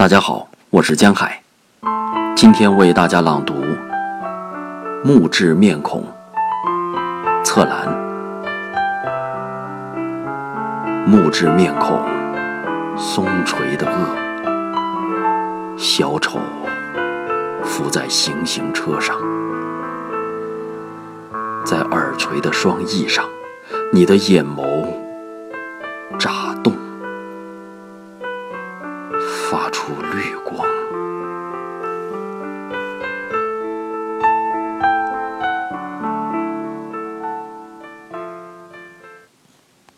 大家好，我是江海，今天为大家朗读《木质面孔》侧栏。木质面孔，松垂的颚，小丑伏在行刑车上，在耳垂的双翼上，你的眼眸眨动。发出绿光。